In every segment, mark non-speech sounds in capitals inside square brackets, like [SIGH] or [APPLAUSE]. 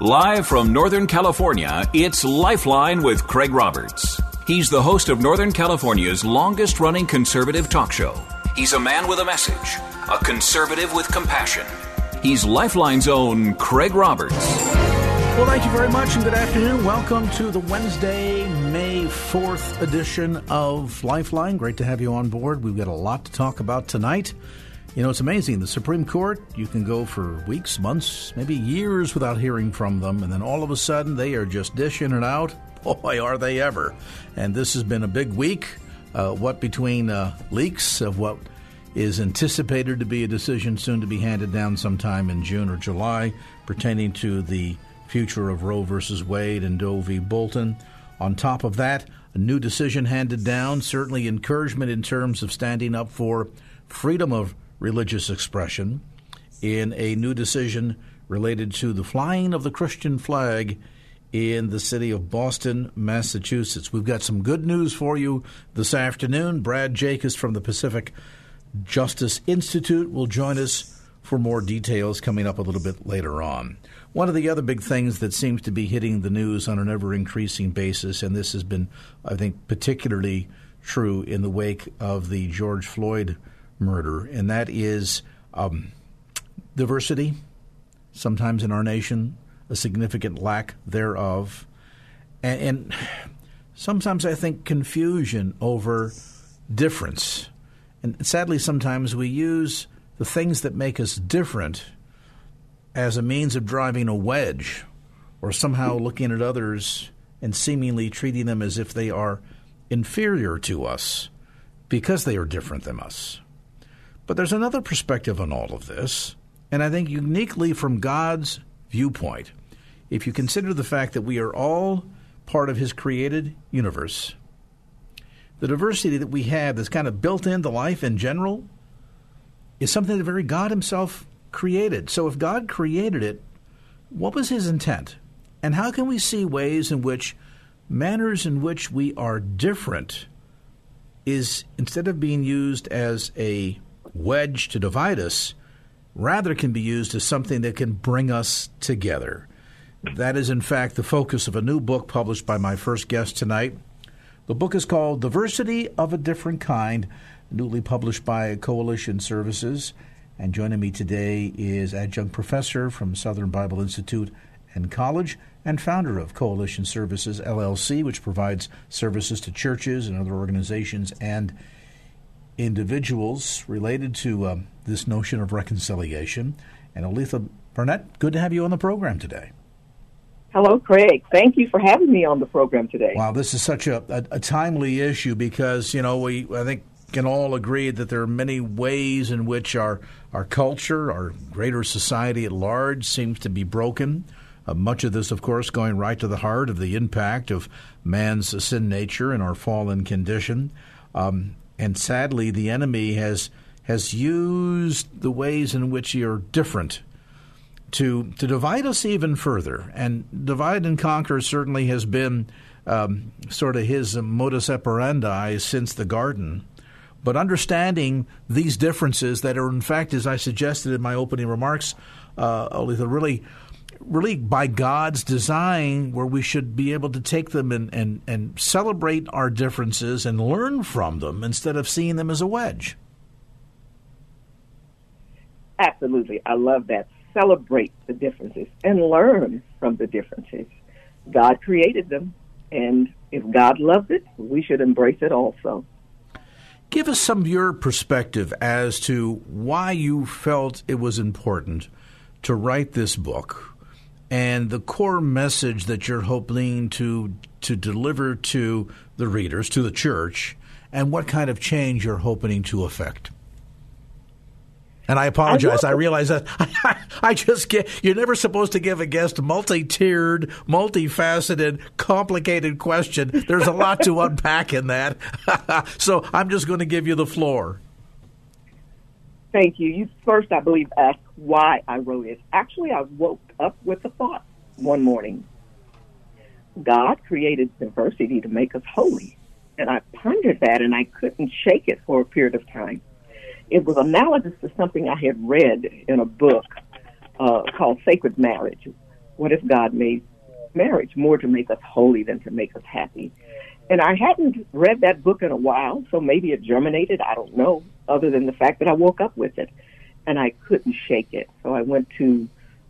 Live from Northern California, it's Lifeline with Craig Roberts. He's the host of Northern California's longest running conservative talk show. He's a man with a message, a conservative with compassion. He's Lifeline's own Craig Roberts. Well, thank you very much and good afternoon. Welcome to the Wednesday, May 4th edition of Lifeline. Great to have you on board. We've got a lot to talk about tonight. You know, it's amazing. The Supreme Court, you can go for weeks, months, maybe years without hearing from them, and then all of a sudden they are just dishing it out. [LAUGHS] Boy, are they ever. And this has been a big week. Uh, what between uh, leaks of what is anticipated to be a decision soon to be handed down sometime in June or July pertaining to the future of Roe versus Wade and Doe v. Bolton. On top of that, a new decision handed down, certainly encouragement in terms of standing up for freedom of religious expression in a new decision related to the flying of the Christian flag in the city of Boston, Massachusetts. We've got some good news for you this afternoon. Brad Jacobs from the Pacific Justice Institute will join us for more details coming up a little bit later on. One of the other big things that seems to be hitting the news on an ever increasing basis, and this has been, I think, particularly true in the wake of the George Floyd murder, and that is um, diversity, sometimes in our nation, a significant lack thereof, and, and sometimes I think confusion over difference. And sadly, sometimes we use the things that make us different as a means of driving a wedge or somehow looking at others and seemingly treating them as if they are inferior to us because they are different than us. But there's another perspective on all of this, and I think uniquely from God's viewpoint, if you consider the fact that we are all part of His created universe, the diversity that we have that's kind of built into life in general is something that very God Himself created. So if God created it, what was His intent? And how can we see ways in which manners in which we are different is instead of being used as a wedge to divide us rather can be used as something that can bring us together. That is, in fact, the focus of a new book published by my first guest tonight. The book is called Diversity of a Different Kind, newly published by Coalition Services. And joining me today is adjunct professor from Southern Bible Institute and College and founder of Coalition Services LLC, which provides services to churches and other organizations and individuals related to um, this notion of reconciliation. And Oletha Barnett, good to have you on the program today. Hello, Craig. Thank you for having me on the program today. Wow, this is such a, a, a timely issue because you know we I think can all agree that there are many ways in which our our culture, our greater society at large, seems to be broken. Uh, much of this, of course, going right to the heart of the impact of man's sin nature and our fallen condition. Um, and sadly, the enemy has has used the ways in which you're different to to divide us even further. And divide and conquer certainly has been um, sort of his modus operandi since the garden. But understanding these differences that are, in fact, as I suggested in my opening remarks, uh, really really by God's design, where we should be able to take them and, and, and celebrate our differences and learn from them instead of seeing them as a wedge. Absolutely. I love that. Celebrate the differences and learn from the differences. God created them, and if God loves it, we should embrace it also. Give us some of your perspective as to why you felt it was important to write this book and the core message that you're hoping to to deliver to the readers, to the church, and what kind of change you're hoping to effect. And I apologize. I, I realize that [LAUGHS] I, just get, you're never supposed to give a guest multi-tiered, multifaceted, complicated question. There's a lot to [LAUGHS] unpack in that. [LAUGHS] so I'm just going to give you the floor. Thank you. You first, I believe, asked why I wrote it. Actually, I woke up with the thought one morning. God created diversity to make us holy. And I pondered that and I couldn't shake it for a period of time. It was analogous to something I had read in a book uh, called Sacred Marriage. What if God made marriage more to make us holy than to make us happy? And I hadn't read that book in a while, so maybe it germinated. I don't know, other than the fact that I woke up with it and I couldn't shake it. So I went to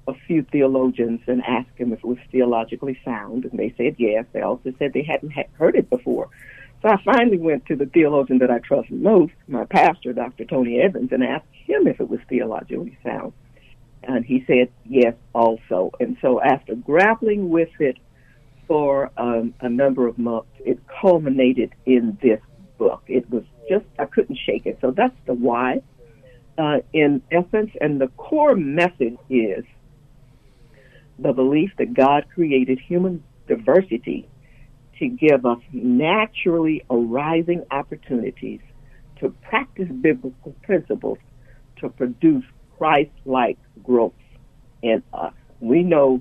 a few theologians and asked them if it was theologically sound, and they said yes. They also said they hadn't heard it before. So I finally went to the theologian that I trust most, my pastor, Dr. Tony Evans, and asked him if it was theologically sound. And he said yes also. And so after grappling with it for um, a number of months, it culminated in this book. It was just, I couldn't shake it. So that's the why, uh, in essence. And the core message is the belief that God created human diversity to give us naturally arising opportunities to practice biblical principles to produce Christ like growth in us. We know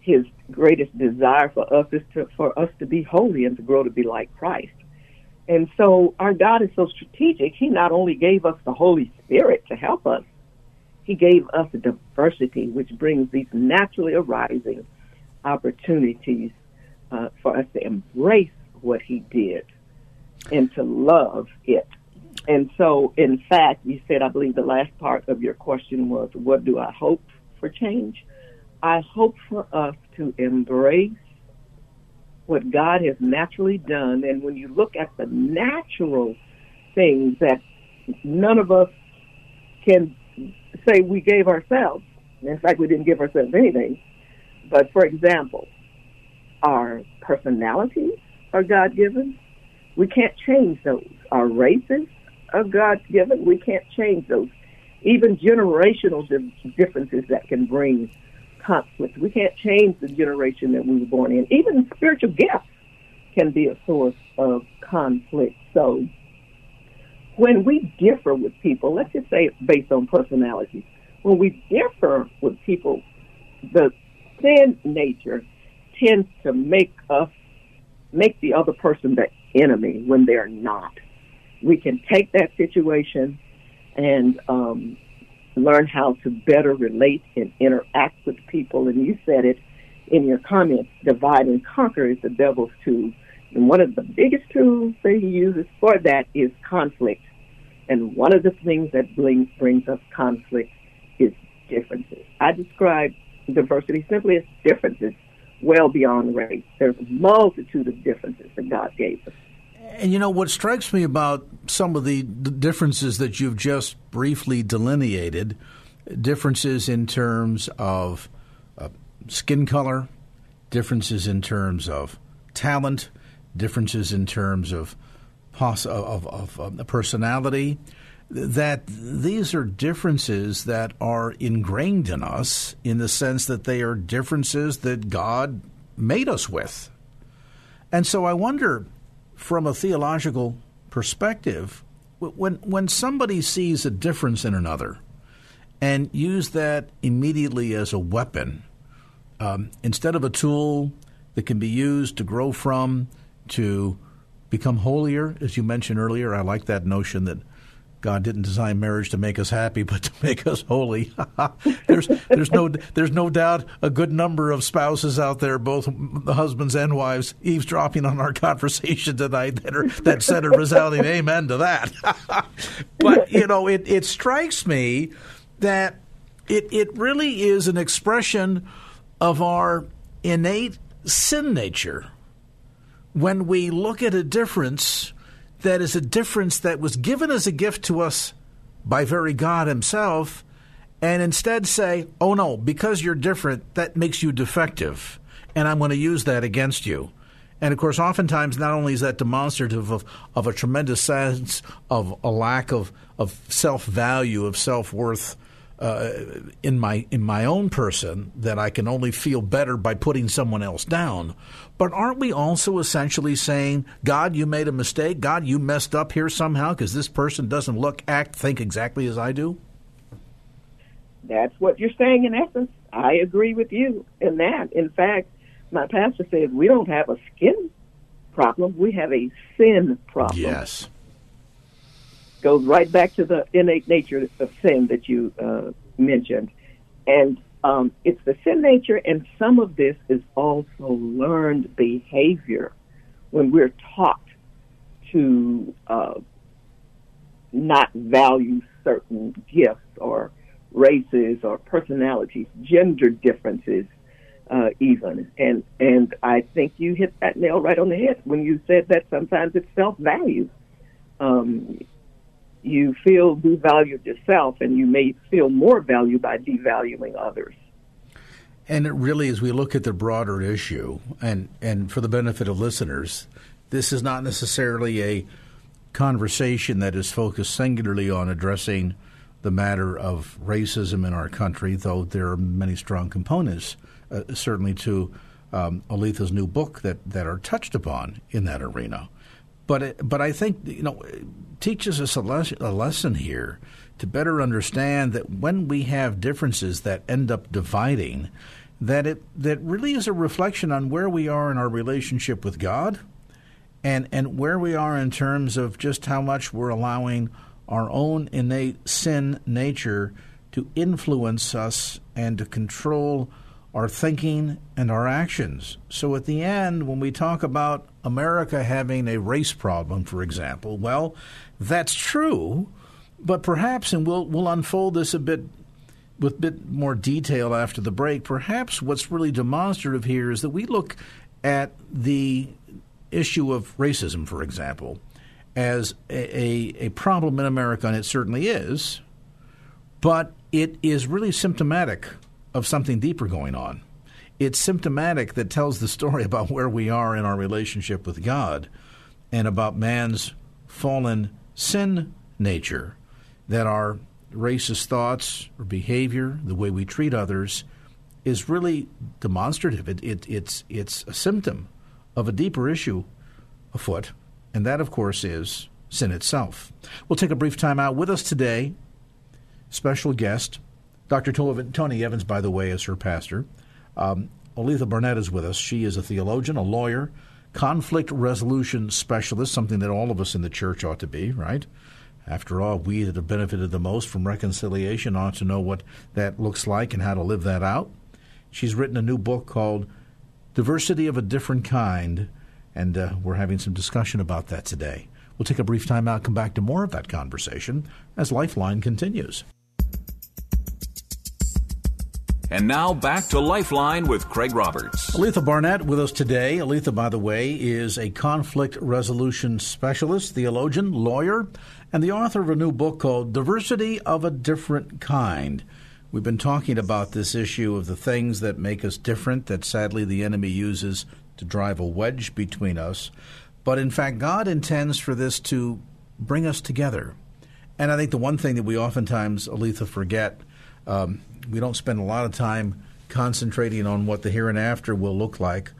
his greatest desire for us is to, for us to be holy and to grow to be like Christ. And so our God is so strategic. He not only gave us the Holy Spirit to help us, he gave us diversity which brings these naturally arising opportunities uh, for us to embrace what he did and to love it. And so, in fact, you said, I believe the last part of your question was, what do I hope for change? I hope for us to embrace what God has naturally done. And when you look at the natural things that none of us can say we gave ourselves, in fact, we didn't give ourselves anything. But for example, our personalities are God given. We can't change those. Our races are God given. We can't change those. Even generational differences that can bring conflict. We can't change the generation that we were born in. Even spiritual gifts can be a source of conflict. So when we differ with people, let's just say based on personality, when we differ with people, the sin nature tends to make us make the other person the enemy when they're not. We can take that situation and um, learn how to better relate and interact with people. And you said it in your comments: divide and conquer is the devil's tool. And one of the biggest tools that he uses for that is conflict. And one of the things that brings, brings us conflict is differences. I describe diversity simply as differences well beyond race. There's a multitude of differences that God gave us. And you know what strikes me about some of the differences that you've just briefly delineated, differences in terms of uh, skin color, differences in terms of talent, differences in terms of poss- of, of, of personality, that these are differences that are ingrained in us in the sense that they are differences that God made us with. And so I wonder, from a theological perspective, when, when somebody sees a difference in another and use that immediately as a weapon, um, instead of a tool that can be used to grow from, to become holier, as you mentioned earlier, I like that notion that God didn't design marriage to make us happy, [LAUGHS] but to make us holy. [LAUGHS] there's there's no there's no doubt a good number of spouses out there, both husbands and wives, eavesdropping on our [LAUGHS] conversation tonight that are that said a resounding amen to that. but you know, it it strikes me that it it really is an expression of our innate sin nature when we look at a difference that is a difference that was given as a gift to us by very God Himself, and instead say, oh no, because you're different, that makes you defective, and I'm going to use that against you. And of course, oftentimes, not only is that demonstrative of, of a tremendous sense of a lack of, of self value, of self worth uh, in my in my own person, that I can only feel better by putting someone else down. But aren't we also essentially saying, God, you made a mistake. God, you messed up here somehow because this person doesn't look, act, think exactly as I do? That's what you're saying in essence. I agree with you in that. In fact, my pastor says we don't have a skin problem, we have a sin problem. Yes. Goes right back to the innate nature of sin that you uh, mentioned. And um, it's the sin nature, and some of this is also learned behavior when we're taught to uh, not value certain gifts or races or personalities, gender differences, uh, even. And and I think you hit that nail right on the head when you said that sometimes it's self value. Um, you feel devalued yourself, and you may feel more value by devaluing others. And it really, as we look at the broader issue, and, and for the benefit of listeners, this is not necessarily a conversation that is focused singularly on addressing the matter of racism in our country, though there are many strong components, uh, certainly to um, Oletha's new book that, that are touched upon in that arena. But but I think you know teaches us a, les- a lesson here to better understand that when we have differences that end up dividing, that it that really is a reflection on where we are in our relationship with God, and and where we are in terms of just how much we're allowing our own innate sin nature to influence us and to control our thinking and our actions. So at the end, when we talk about America having a race problem, for example, well, that's true, but perhaps, and we'll we'll unfold this a bit with a bit more detail after the break. Perhaps what's really demonstrative here is that we look at the issue of racism, for example, as a, a, a problem in America, and it certainly is, but it is really symptomatic of something deeper going on. It's symptomatic that tells the story about where we are in our relationship with God and about man's fallen sin nature, that our racist thoughts or behavior, the way we treat others, is really demonstrative. It, it, it's, it's a symptom of a deeper issue afoot and that, of course, is sin itself. We'll take a brief time out. With us today, special guest, Dr. Tony Evans, by the way, is her pastor. Um, Oletha Barnett is with us. She is a theologian, a lawyer, conflict resolution specialist, something that all of us in the church ought to be, right? After all, we that have benefited the most from reconciliation ought to know what that looks like and how to live that out. She's written a new book called Diversity of a Different Kind and uh, we're having some discussion about that today. We'll take a brief time out, come back to more of that conversation as Lifeline continues. And now back to Lifeline with Craig Roberts. Oletha Barnett with us today. Oletha, by the way, is a conflict resolution specialist, theologian, lawyer, and the author of a new book called Diversity of a Different Kind. We've been talking about this issue of the things that make us different that sadly the enemy uses to drive a wedge between us. But in fact, God intends for this to bring us together. And I think the one thing that we oftentimes, Oletha, forget, um, we don't spend a lot of time concentrating on what the here and after will look like.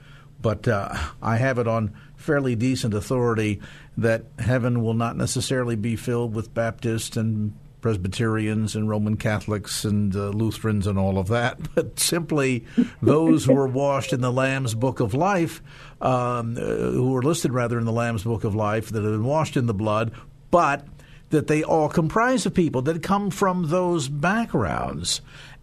But uh, I have it on fairly decent authority that heaven will not necessarily be filled with Baptists and Presbyterians and Roman Catholics and uh, Lutherans and all of that, [LAUGHS] but simply those who are washed in the Lamb's Book of Life, um, uh, who are listed rather in the Lamb's Book of Life, that have been washed in the blood, but that they all comprise of people that come from those backgrounds.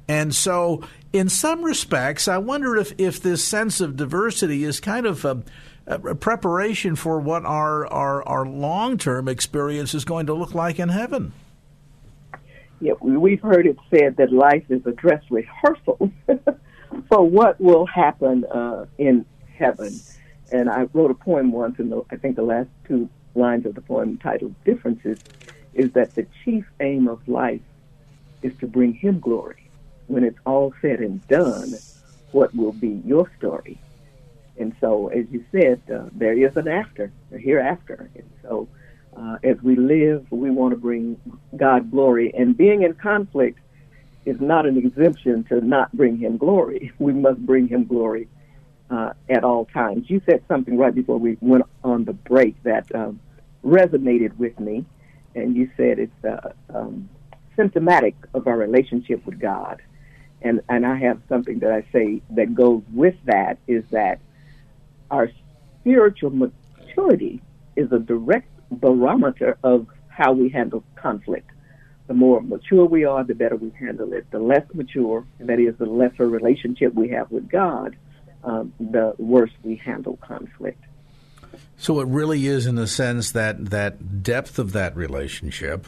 And so, in some respects, I wonder if, if this sense of diversity is kind of a, a preparation for what our, our, our long term experience is going to look like in heaven. Yeah, we've heard it said that life is a dress rehearsal [LAUGHS] for what will happen uh, in heaven. And I wrote a poem once, and I think the last two lines of the poem titled Differences is that the chief aim of life is to bring him glory. When it's all said and done, what will be your story? And so, as you said, uh, there is an after, a hereafter. And so, uh, as we live, we want to bring God glory. And being in conflict is not an exemption to not bring Him glory. [LAUGHS] We must bring Him glory uh, at all times. You said something right before we went on the break that um, resonated with me, and you said it's uh, um, symptomatic of our relationship with God. And and I have something that I say that goes with that is that our spiritual maturity is a direct barometer of how we handle conflict. The more mature we are, the better we handle it. The less mature, that is, the lesser relationship we have with God, um, the worse we handle conflict. So it really is, in the sense that that depth of that relationship,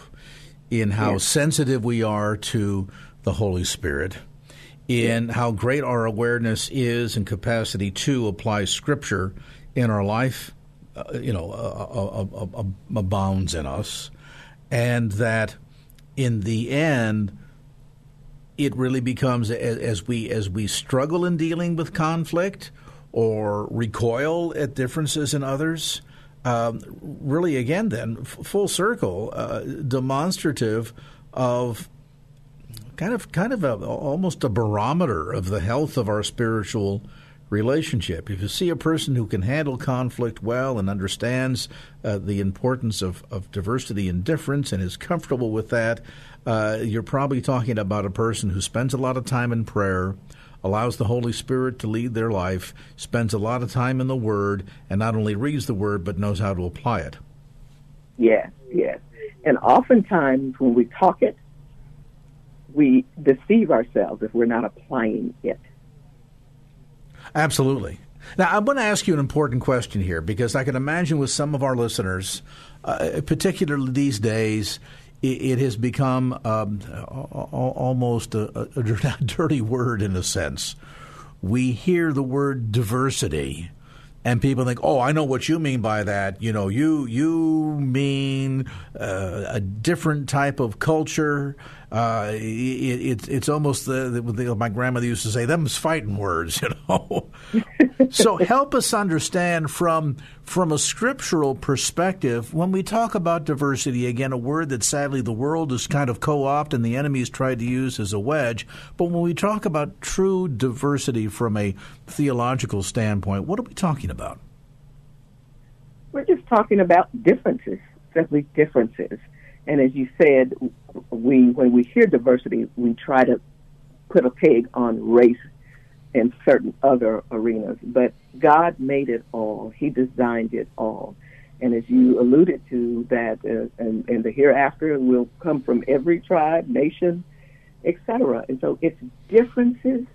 in how yes. sensitive we are to the Holy Spirit, in yes. how great our awareness is and capacity to apply Scripture in our life, uh, you know, uh, uh, abounds in us, and that in the end it really becomes as, as we as we struggle in dealing with conflict or recoil at differences in others. Um, really, again, then f- full circle, uh, demonstrative of kind of kind of a, almost a barometer of the health of our spiritual relationship. If you see a person who can handle conflict well and understands uh, the importance of, of diversity and difference and is comfortable with that, uh, you're probably talking about a person who spends a lot of time in prayer, allows the Holy Spirit to lead their life, spends a lot of time in the Word, and not only reads the Word but knows how to apply it. Yes, yes. And oftentimes when we talk it, we deceive ourselves if we're not applying it. Absolutely. Now, I'm going to ask you an important question here because I can imagine with some of our listeners, uh, particularly these days, it, has become um, almost a, [LAUGHS] a, dirty word in a sense. We hear the word diversity, and people think, "Oh, I know what you mean by that." You know, you you mean uh, a different type of culture. Uh, it, it's it's almost the, the, the, my grandmother used to say, "Them's fighting words," [LAUGHS] you know. so help us understand from from a scriptural perspective when we talk about diversity. Again, a word that sadly the world has kind of co-opted and the enemy's tried to use as a wedge. But when we talk about true diversity from a theological standpoint, what are we talking about? We're just talking about differences, simply differences. And as you said, we when we hear diversity, we try to put a peg on race and certain other arenas. But God made it all. He designed it all. And as you alluded to, that uh, and, and the hereafter will come from every tribe, nation, etc. And so it's differences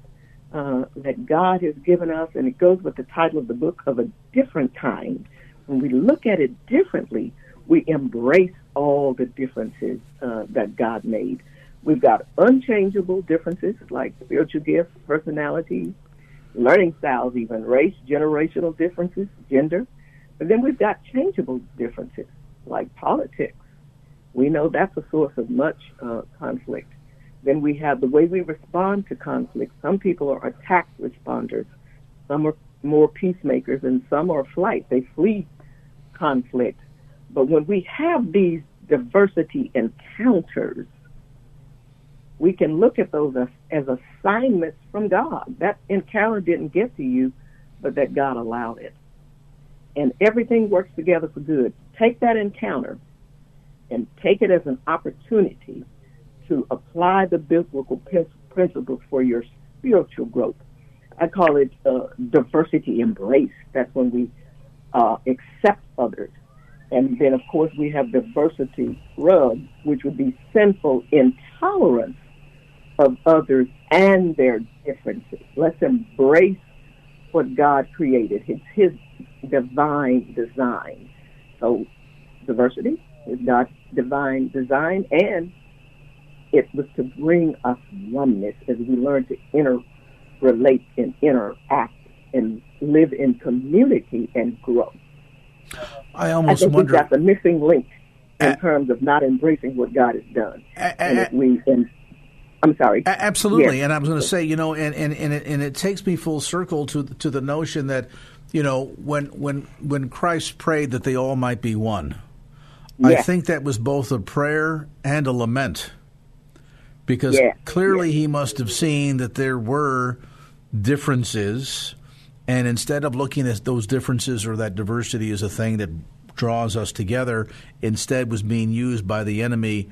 uh, that God has given us, and it goes with the title of the book of a different kind. When we look at it differently, we embrace all the differences uh, that God made. We've got unchangeable differences like spiritual gifts, personalities, learning styles, even race, generational differences, gender. But then we've got changeable differences like politics. We know that's a source of much uh, conflict. Then we have the way we respond to conflict. Some people are attack responders. Some are more peacemakers, and some are flight. They flee conflict. But when we have these diversity encounters, we can look at those as, as assignments from God. That encounter didn't get to you, but that God allowed it. And everything works together for good. Take that encounter and take it as an opportunity to apply the biblical principles for your spiritual growth. I call it uh, diversity embrace. That's when we uh, accept others and then, of course, we have diversity rub, which would be sinful intolerance of others and their differences. Let's embrace what God created. It's His divine design. So, diversity is God's divine design, and it was to bring us oneness as we learn to interrelate and interact and live in community and grow. I almost I think wonder. That's a missing link in uh, terms of not embracing what God has done. Uh, and we and I'm sorry. Absolutely, yes. and I was going to say, you know, and and and it, and it takes me full circle to to the notion that you know, when when when Christ prayed that they all might be one, I think that was both a prayer and a lament, because Yes. clearly he must have seen that there were differences, and instead of looking at those differences or that diversity as a thing that draws us together, instead was being used by the enemy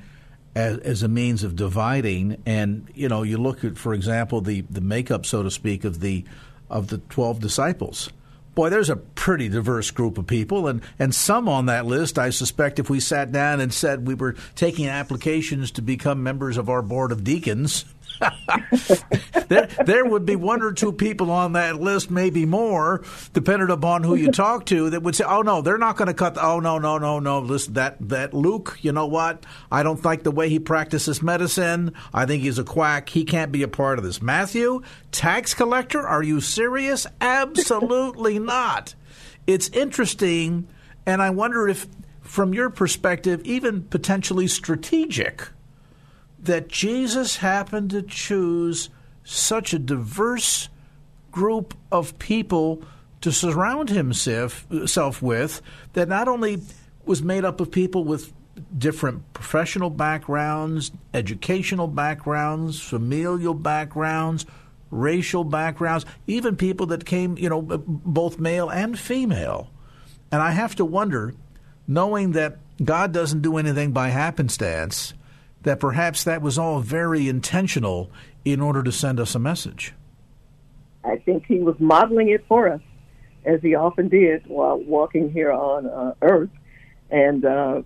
as, as a means of dividing. And you know, you look at, for example, the the makeup, so to speak, of the of the twelve disciples. Boy, there's a pretty diverse group of people, and, and some on that list, I suspect, if we sat down and said we were taking applications to become members of our board of deacons, [LAUGHS] there, there would be one or two people on that list, maybe more, depending upon who you talk to, that would say, "Oh no, they're not going to cut." The, oh no, no, no, no. Listen, that that Luke, you know what? I don't like the way he practices medicine. I think he's a quack. He can't be a part of this. Matthew, tax collector? Are you serious? Absolutely [LAUGHS] not. It's interesting, and I wonder if, from your perspective, even potentially strategic that Jesus happened to choose such a diverse group of people to surround himself self with that not only was made up of people with different professional backgrounds, educational backgrounds, familial backgrounds, racial backgrounds, even people that came, you know, both male and female. And I have to wonder, knowing that God doesn't do anything by happenstance, that perhaps that was all very intentional in order to send us a message. I think he was modeling it for us, as he often did while walking here on uh, Earth. And uh,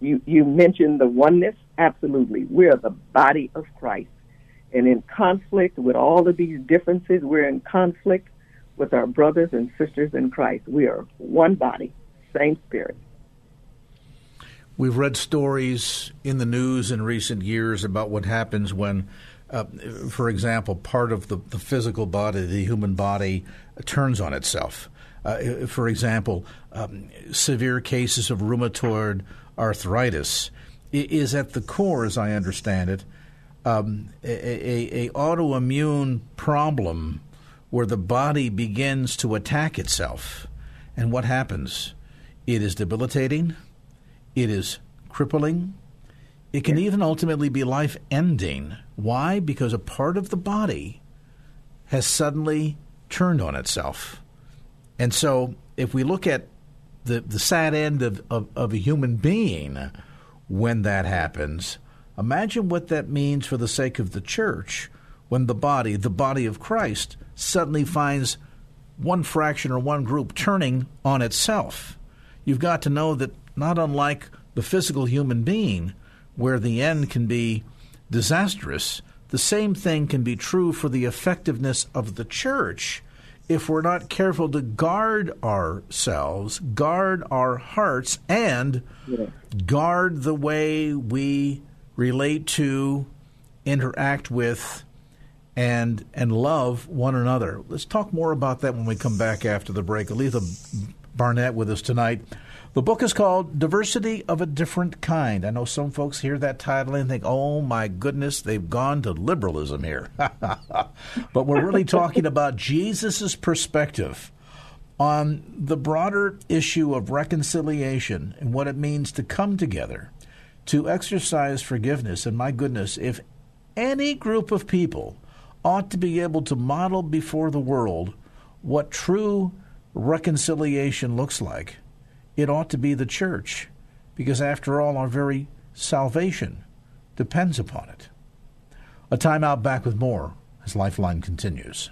you you mentioned the oneness. Absolutely, we're the body of Christ, and in conflict with all of these differences, we're in conflict with our brothers and sisters in Christ. We are one body, same spirit. We've read stories in the news in recent years about what happens when, uh, for example, part of the, the physical body, the human body, turns on itself. Uh, for example, um, severe cases of rheumatoid arthritis is at the core, as I understand it, um, a, a, a autoimmune problem where the body begins to attack itself. And what happens? It is debilitating. It is crippling. It can even ultimately be life ending. Why? Because a part of the body has suddenly turned on itself. And so, if we look at the, the sad end of, of, of a human being when that happens, imagine what that means for the sake of the church when the body, the body of Christ, suddenly finds one fraction or one group turning on itself. You've got to know that not unlike the physical human being, where the end can be disastrous, the same thing can be true for the effectiveness of the church if we're not careful to guard ourselves, guard our hearts, and guard the way we relate to, interact with, and and love one another. Let's talk more about that when we come back after the break. Oletha Barnett with us tonight. The book is called Diversity of a Different Kind. I know some folks hear that title and think, oh my goodness, they've gone to liberalism here. [LAUGHS] but we're really talking about Jesus' perspective on the broader issue of reconciliation and what it means to come together, to exercise forgiveness. And my goodness, if any group of people ought to be able to model before the world what true reconciliation looks like, it ought to be the church, because after all, our very salvation depends upon it. A timeout back with more as Lifeline continues.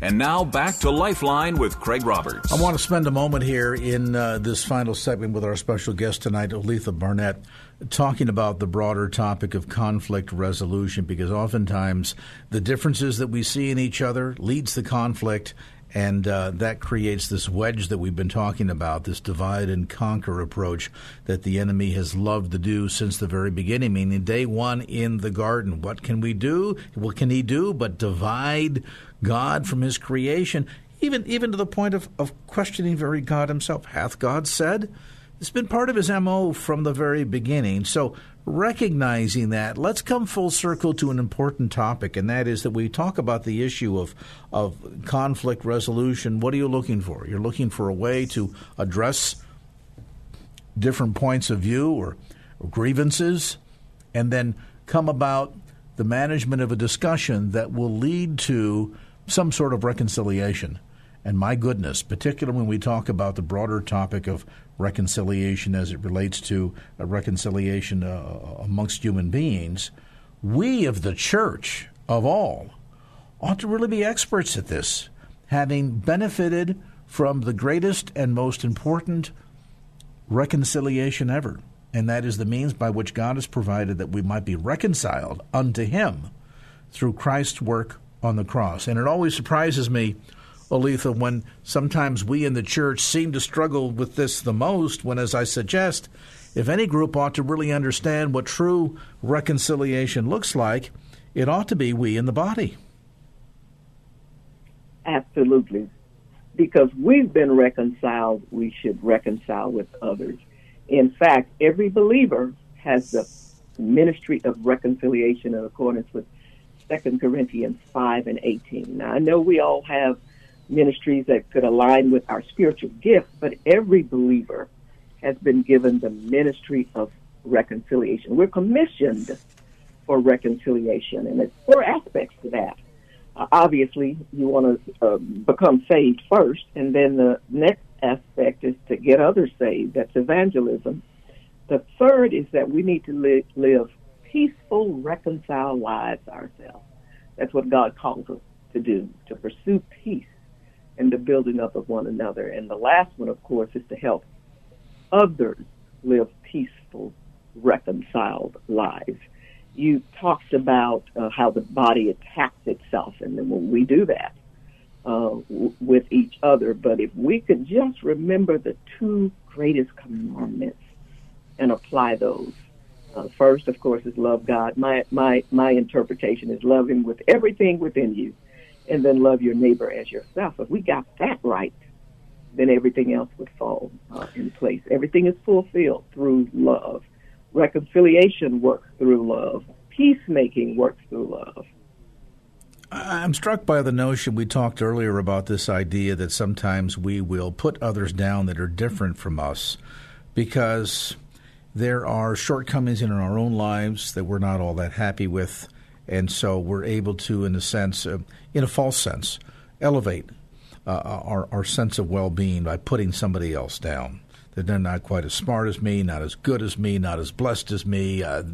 And now back to Lifeline with Craig Roberts. I want to spend a moment here in uh, this final segment with our special guest tonight, Oletha Barnett, talking about the broader topic of conflict resolution because oftentimes the differences that we see in each other leads to conflict and uh, that creates this wedge that we've been talking about, this divide and conquer approach that the enemy has loved to do since the very beginning. Meaning, day one in the garden, what can we do? What can he do but divide God from his creation? Even, even to the point of, of questioning very God himself. Hath God said? It's been part of his MO from the very beginning. So, recognizing that, let's come full circle to an important topic, and that is that we talk about the issue of of conflict resolution. What are you looking for? You're looking for a way to address different points of view or, or grievances, and then come about the management of a discussion that will lead to some sort of reconciliation. And my goodness, particularly when we talk about the broader topic of reconciliation as it relates to reconciliation uh, amongst human beings, we of the church, of all, ought to really be experts at this, having benefited from the greatest and most important reconciliation ever. And that is the means by which God has provided that we might be reconciled unto Him through Christ's work on the cross. And it always surprises me Oletha, when sometimes we in the church seem to struggle with this the most, when, as I suggest, if any group ought to really understand what true reconciliation looks like, it ought to be we in the body. Absolutely. Because we've been reconciled, we should reconcile with others. In fact, every believer has the ministry of reconciliation in accordance with 2 Corinthians 5 and 18. Now, I know we all have ministries that could align with our spiritual gift, but every believer has been given the ministry of reconciliation. We're commissioned for reconciliation, and there's four aspects to that. Uh, obviously, you want to uh, become saved first, and then the next aspect is to get others saved. That's evangelism. The third is that we need to li- live peaceful, reconciled lives ourselves. That's what God calls us to do, to pursue peace and the building up of one another. And the last one, of course, is to help others live peaceful, reconciled lives. You talked about uh, how the body attacks itself, and then when we do that uh, w- with each other, but if we could just remember the two greatest commandments and apply those. Uh, first, of course, is love God. My my my interpretation is love Him with everything within you, and then love your neighbor as yourself. If we got that right, then everything else would fall uh, in place. Everything is fulfilled through love. Reconciliation works through love. Peacemaking works through love. I'm struck by the notion we talked earlier about this idea that sometimes we will put others down that are different from us because there are shortcomings in our own lives that we're not all that happy with and so we're able to, in a sense, uh, in a false sense, elevate uh, our, our sense of well-being by putting somebody else down. That they're not quite as smart as me, not as good as me, not as blessed as me. Uh,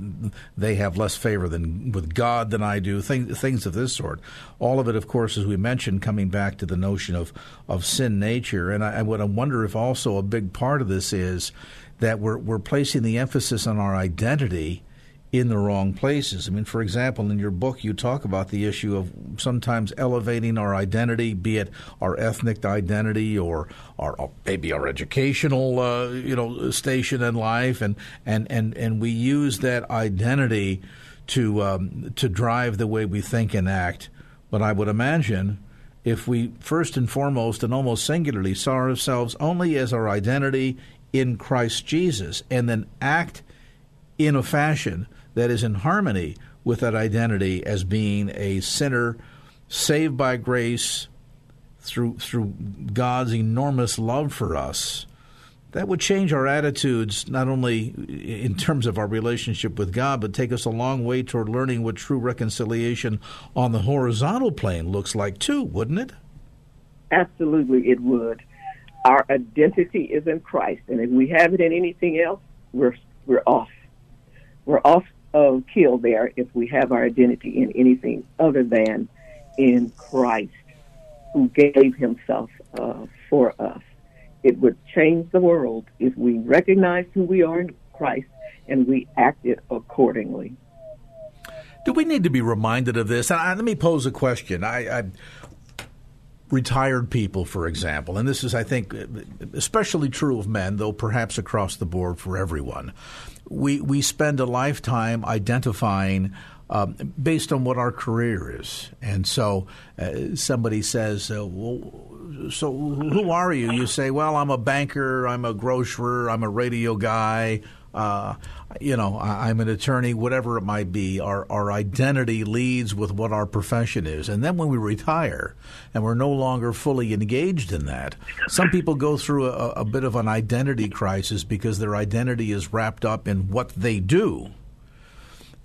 they have less favor than with God than I do. Things, things of this sort. All of it, of course, as we mentioned, coming back to the notion of of sin nature. And I, I would wonder if also a big part of this is that we're we're placing the emphasis on our identity in the wrong places. I mean, for example, in your book, you talk about the issue of sometimes elevating our identity, be it our ethnic identity or, or maybe our educational, uh, you know, station in life, and and and and we use that identity to um, to drive the way we think and act. But I would imagine if we first and foremost and almost singularly saw ourselves only as our identity in Christ Jesus, and then act in a fashion that is in harmony with that identity as being a sinner saved by grace through through God's enormous love for us that would change our attitudes not only in terms of our relationship with God but take us a long way toward learning what true reconciliation on the horizontal plane looks like too wouldn't it? Absolutely it would. Our identity is in Christ and if we have it in anything else we're we're off. We're off of kill there if we have our identity in anything other than in Christ, who gave himself uh, for us. It would change the world if we recognize who we are in Christ and we acted accordingly. Do we need to be reminded of this? I, let me pose a question. I, I retired people, for example, and this is, I think, especially true of men, though perhaps across the board for everyone we we spend a lifetime identifying um, based on what our career is. And so uh, somebody says, uh, well, so who are you? You say, well, I'm a banker, I'm a grocer, I'm a radio guy, uh, you know, I, am an attorney, whatever it might be. Our our identity leads with what our profession is, and then when we retire and we're no longer fully engaged in that, some people go through a, a bit of an identity crisis because their identity is wrapped up in what they do.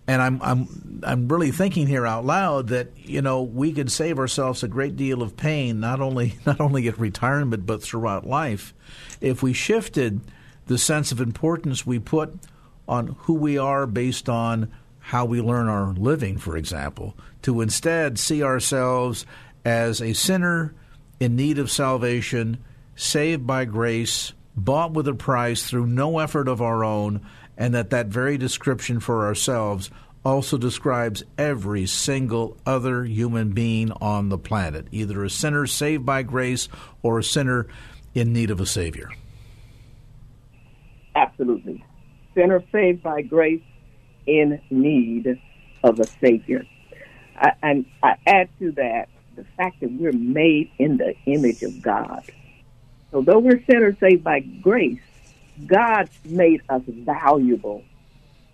And I'm I'm I'm really thinking here out loud that you know we could save ourselves a great deal of pain not only [LAUGHS] not only at retirement but throughout life if we shifted the sense of importance we put on who we are based on how we learn our living, for example, to instead see ourselves as a sinner in need of salvation, saved by grace, bought with a price through no effort of our own, and that that very description for ourselves also describes every single other human being on the planet, either a sinner saved by grace or a sinner in need of a Savior. Absolutely. Sinner saved by grace in need of a Savior. I, and I add to that the fact that we're made in the image of God. So, though we're sinners saved by grace, God made us valuable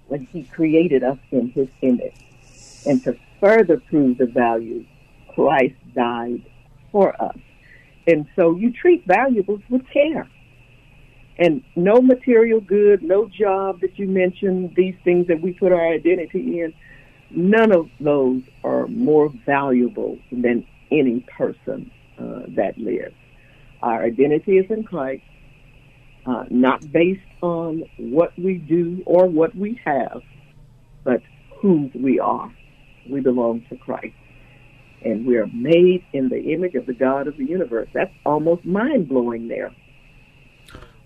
when He created us in His image. And to further prove the value, Christ died for us. And so you treat valuables with care. And no material good, no job that you mentioned, these things that we put our identity in, none of those are more valuable than any person uh, that lives. Our identity is in Christ, uh, not based on what we do or what we have, but who we are. We belong to Christ. And we are made in the image of the God of the universe. That's almost mind blowing there.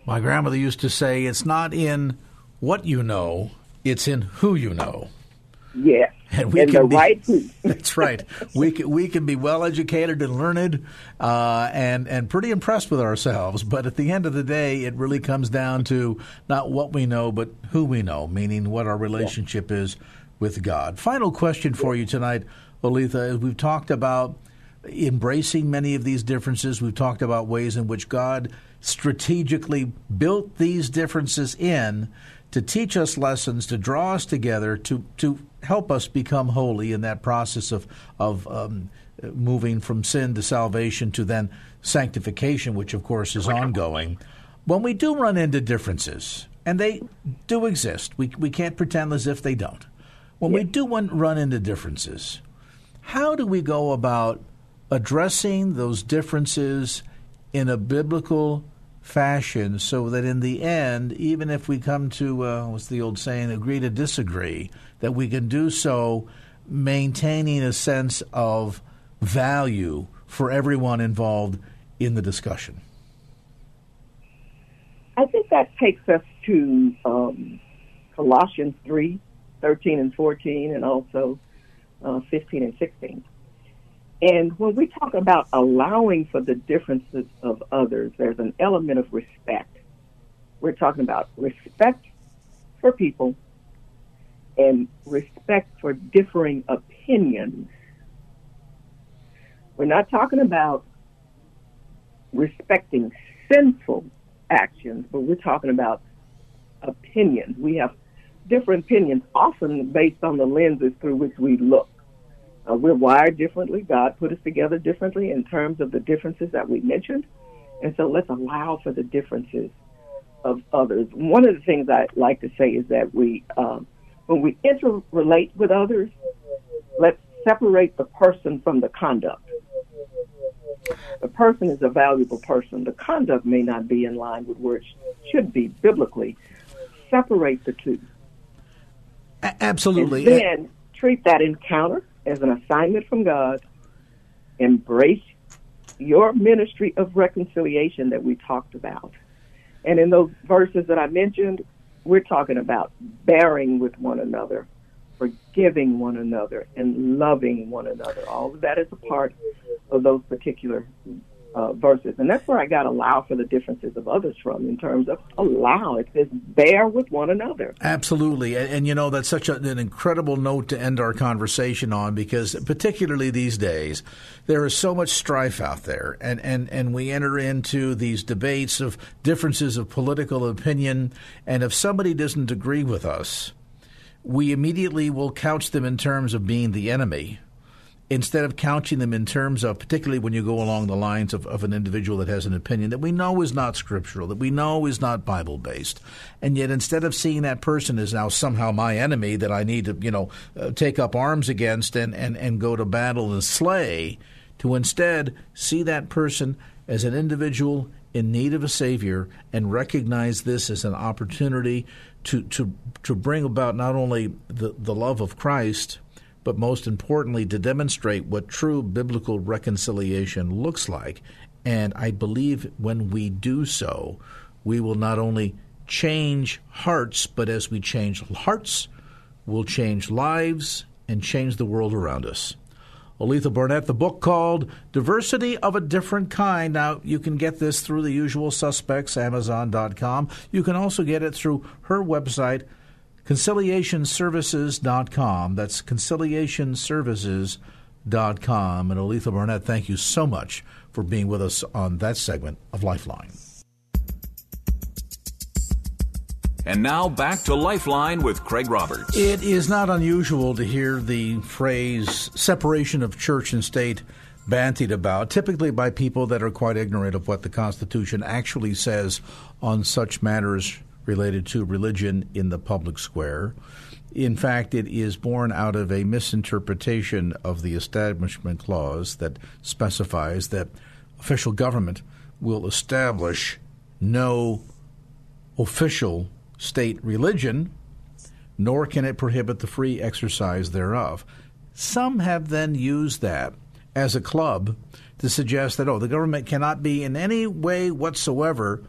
My grandmother used to say, it's not in what you know, it's in who you know. Yes. And we and can be, right [LAUGHS] That's right. We can, we can be well educated and learned uh, and, and pretty impressed with ourselves. But at the end of the day, it really comes down to not what we know, but who we know, meaning what our relationship yeah. is with God. Final question for you tonight, Oletha, is we've talked about embracing many of these differences. We've talked about ways in which God strategically built these differences in to teach us lessons, to draw us together, to to help us become holy in that process of of um, moving from sin to salvation to then sanctification, which of course is ongoing. When we do run into differences, and they do exist, we we can't pretend as if they don't. When yeah. we do run into differences, how do we go about addressing those differences in a biblical fashion so that in the end, even if we come to, uh, what's the old saying, agree to disagree, that we can do so maintaining a sense of value for everyone involved in the discussion? I think that takes us to um, Colossians 3 13 and 14, and also uh, 15 and 16. And when we talk about allowing for the differences of others, there's an element of respect. We're talking about respect for people and respect for differing opinions. We're not talking about respecting sinful actions, but we're talking about opinions. We have different opinions, often based on the lenses through which we look. Uh, we're wired differently. God put us together differently in terms of the differences that we mentioned. And so let's allow for the differences of others. One of the things I like to say is that we, um, when we interrelate with others, let's separate the person from the conduct. The person is a valuable person. The conduct may not be in line with where it should be biblically. Separate the two. A- absolutely. And then treat that encounter as an assignment from God. Embrace your ministry of reconciliation that we talked about. And in those verses that I mentioned, we're talking about bearing with one another, forgiving one another, and loving one another. All of that is a part of those particular uh, verses. And that's where I got allow for the differences of others from in terms of allow. It says bear with one another. Absolutely. And, and you know, that's such a, an incredible note to end our conversation on because, particularly these days, there is so much strife out there. And, and, and we enter into these debates of differences of political opinion. And if somebody doesn't agree with us, we immediately will couch them in terms of being the enemy instead of couching them in terms of, particularly when you go along the lines of, of an individual that has an opinion that we know is not scriptural, that we know is not Bible based, and yet instead of seeing that person as now somehow my enemy that I need to, you know, uh, take up arms against and, and, and go to battle and slay, to instead see that person as an individual in need of a savior and recognize this as an opportunity to, to, to bring about not only the, the love of Christ, but most importantly, to demonstrate what true biblical reconciliation looks like. And I believe when we do so, we will not only change hearts, but as we change hearts, we'll change lives and change the world around us. Oletha Barnett, the book called Diversity of a Different Kind. Now, you can get this through the usual suspects, Amazon.com. You can also get it through her website, conciliationservices.com. That's conciliationservices.com. And Oletha Barnett, thank you so much for being with us on that segment of Lifeline. And now back to Lifeline with Craig Roberts. It is not unusual to hear the phrase separation of church and state bantied about, typically by people that are quite ignorant of what the Constitution actually says on such matters related to religion in the public square. In fact, it is born out of a misinterpretation of the Establishment Clause that specifies that official government will establish no official state religion, nor can it prohibit the free exercise thereof. Some have then used that as a club to suggest that, oh, the government cannot be in any way whatsoever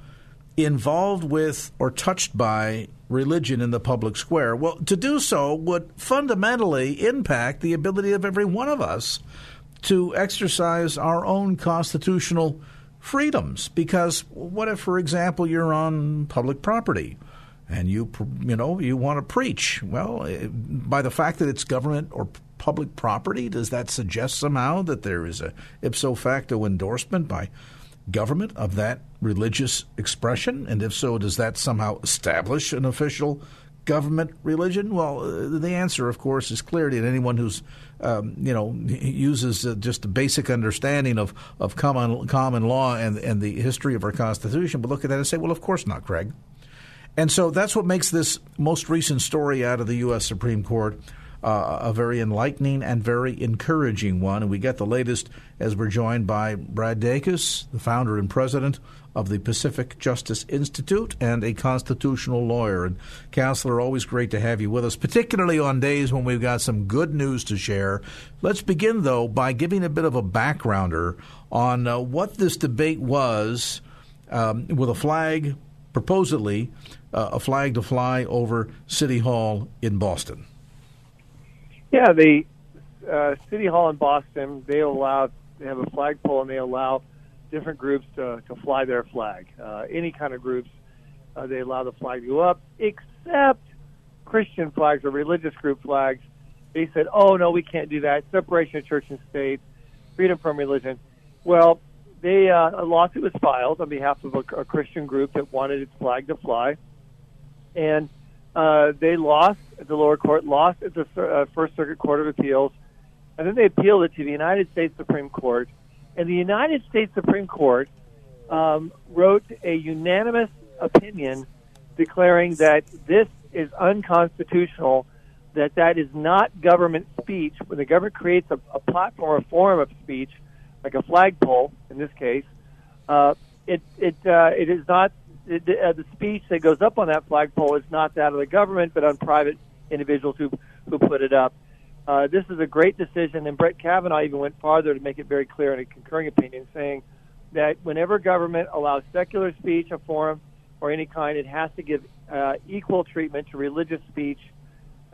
involved with or touched by religion in the public square. Well, to do so would fundamentally impact the ability of every one of us to exercise our own constitutional freedoms. Because what if, for example, you're on public property? and you you know you want to preach. Well, eh, by the fact that it's government or public property, does that suggest somehow that there is a ipso facto endorsement by government of that religious expression? And if so, does that somehow establish an official government religion? Well, uh, the answer, of course, is clear to anyone who's um, you know uses uh, just a basic understanding of of common common law and and the history of our Constitution. But look at that and say, well, of course not, Craig. And so that's what makes this most recent story out of the U.S. Supreme Court uh, a very enlightening and very encouraging one. And we get the latest as we're joined by Brad Dacus, the founder and president of the Pacific Justice Institute and a constitutional lawyer. And, Counselor, always great to have you with us, particularly on days when we've got some good news to share. Let's begin, though, by giving a bit of a backgrounder on uh, what this debate was um, with a flag, proposedly, uh, a flag to fly over City Hall in Boston. Yeah, the uh, City Hall in Boston, they allow, they have a flagpole and they allow different groups to, to fly their flag. Uh, any kind of groups, uh, they allow the flag to go up, except Christian flags or religious group flags. They said, oh, no, we can't do that. Separation of church and state, freedom from religion. Well, they uh, a lawsuit was filed on behalf of a, a Christian group that wanted its flag to fly, and uh, they lost at the lower court, lost at the uh, First Circuit Court of Appeals, and then they appealed it to the United States Supreme Court. And the United States Supreme Court um, wrote a unanimous opinion declaring that this is unconstitutional, that that is not government speech. When the government creates a, a platform or form of speech, like a flagpole in this case, uh, it it uh, it is not the, uh, the speech that goes up on that flagpole is not that of the government, but on private individuals who who put it up. Uh, this is a great decision, and Brett Kavanaugh even went farther to make it very clear in a concurring opinion, saying that whenever government allows secular speech, a forum, or any kind, it has to give uh, equal treatment to religious speech.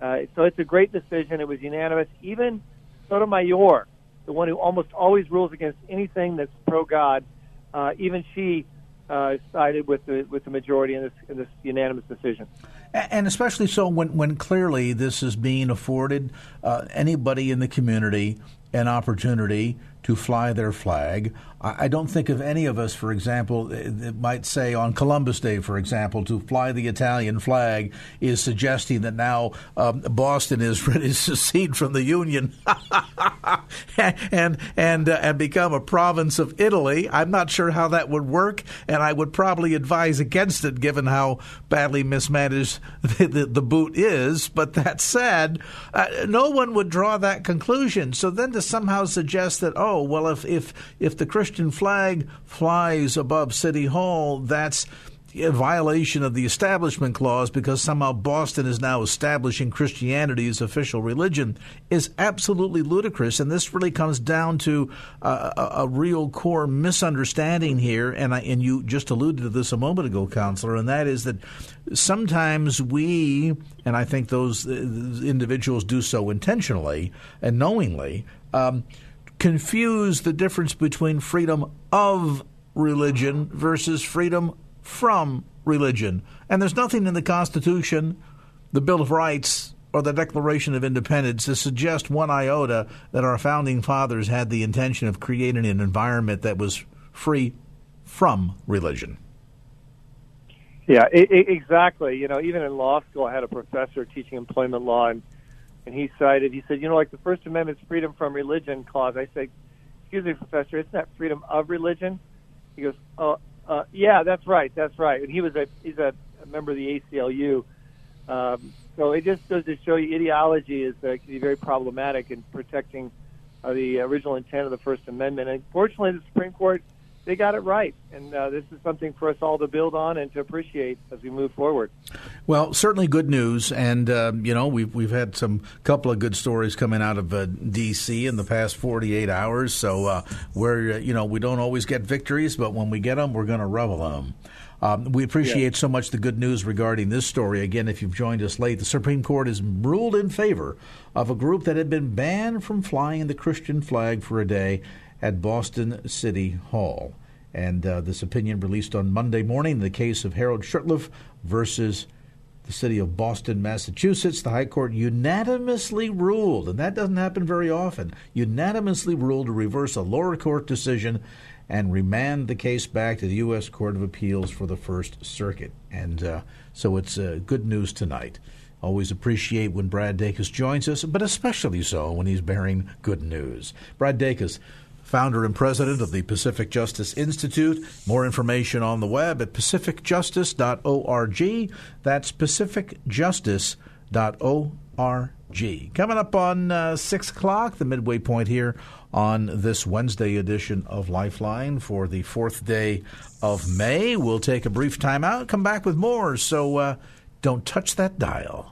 Uh, so it's a great decision. It was unanimous. Even Sotomayor, the one who almost always rules against anything that's pro God, uh, even she uh, sided with the with the majority in this in this unanimous decision. And especially so when, when clearly this is being afforded uh, anybody in the community an opportunity to fly their flag. I, don't think of any of us, for example, that might say on Columbus Day, for example, to fly the Italian flag is suggesting that now um, Boston is [LAUGHS] ready to secede from the Union [LAUGHS] [LAUGHS] and and uh, and become a province of Italy. I'm not sure how that would work, and I would probably advise against it, given how badly mismanaged [LAUGHS] the, the, the boot is. But that said, uh, no one would draw that conclusion. So then to somehow suggest that oh well, if if if the Christian flag flies above City Hall, that's violation of the Establishment Clause because somehow Boston is now establishing Christianity as official religion is absolutely ludicrous. And this really comes down to a, a, real core misunderstanding here. And I, and you just alluded to this a moment ago, counselor, and that is that sometimes we, and I think those uh, individuals do so intentionally and knowingly. Um, confuse the difference between freedom of religion versus freedom from religion. And there's nothing in the Constitution, the Bill of Rights, or the Declaration of Independence to suggest one iota that our founding fathers had the intention of creating an environment that was free from religion. Yeah, it, it, exactly. You know, even in law school, I had a professor teaching employment law, and and he cited, he said, you know, like the First Amendment's freedom from religion clause. I said, excuse me, professor, isn't that freedom of religion? He goes, oh, uh, yeah, that's right, that's right. And he was a he's a, a member of the ACLU. Um, so it just goes to show you ideology is uh, can be very problematic in protecting uh, the original intent of the First Amendment. And fortunately, the Supreme Court they got it right, and uh, this is something for us all to build on and to appreciate as we move forward. Well, certainly good news, and uh, you know we've we've had some couple of good stories coming out of uh, D.C. in the past 48 hours. So uh, we're uh, you know we don't always get victories, but when we get them, we're going to revel in them. Um, we appreciate yeah. so much the good news regarding this story. Again, if you've joined us late, the Supreme Court has ruled in favor of a group that had been banned from flying the Christian flag for a day at Boston City Hall. And uh, this opinion released on Monday morning in the case of Harold Shurtleff versus the city of Boston, Massachusetts. The High Court unanimously ruled, and that doesn't happen very often, unanimously ruled to reverse a lower court decision and remand the case back to the U.S. Court of Appeals for the First Circuit. And uh, so it's uh, good news tonight. Always appreciate when Brad Dacus joins us, but especially so when he's bearing good news. Brad Dacus, founder and president of the Pacific Justice Institute. More information on the web at pacificjustice.org. That's pacificjustice.org. Coming up on uh, 6 o'clock, the midway point here on this Wednesday edition of Lifeline for the fourth day of May. We'll take a brief time out, come back with more, so uh, don't touch that dial.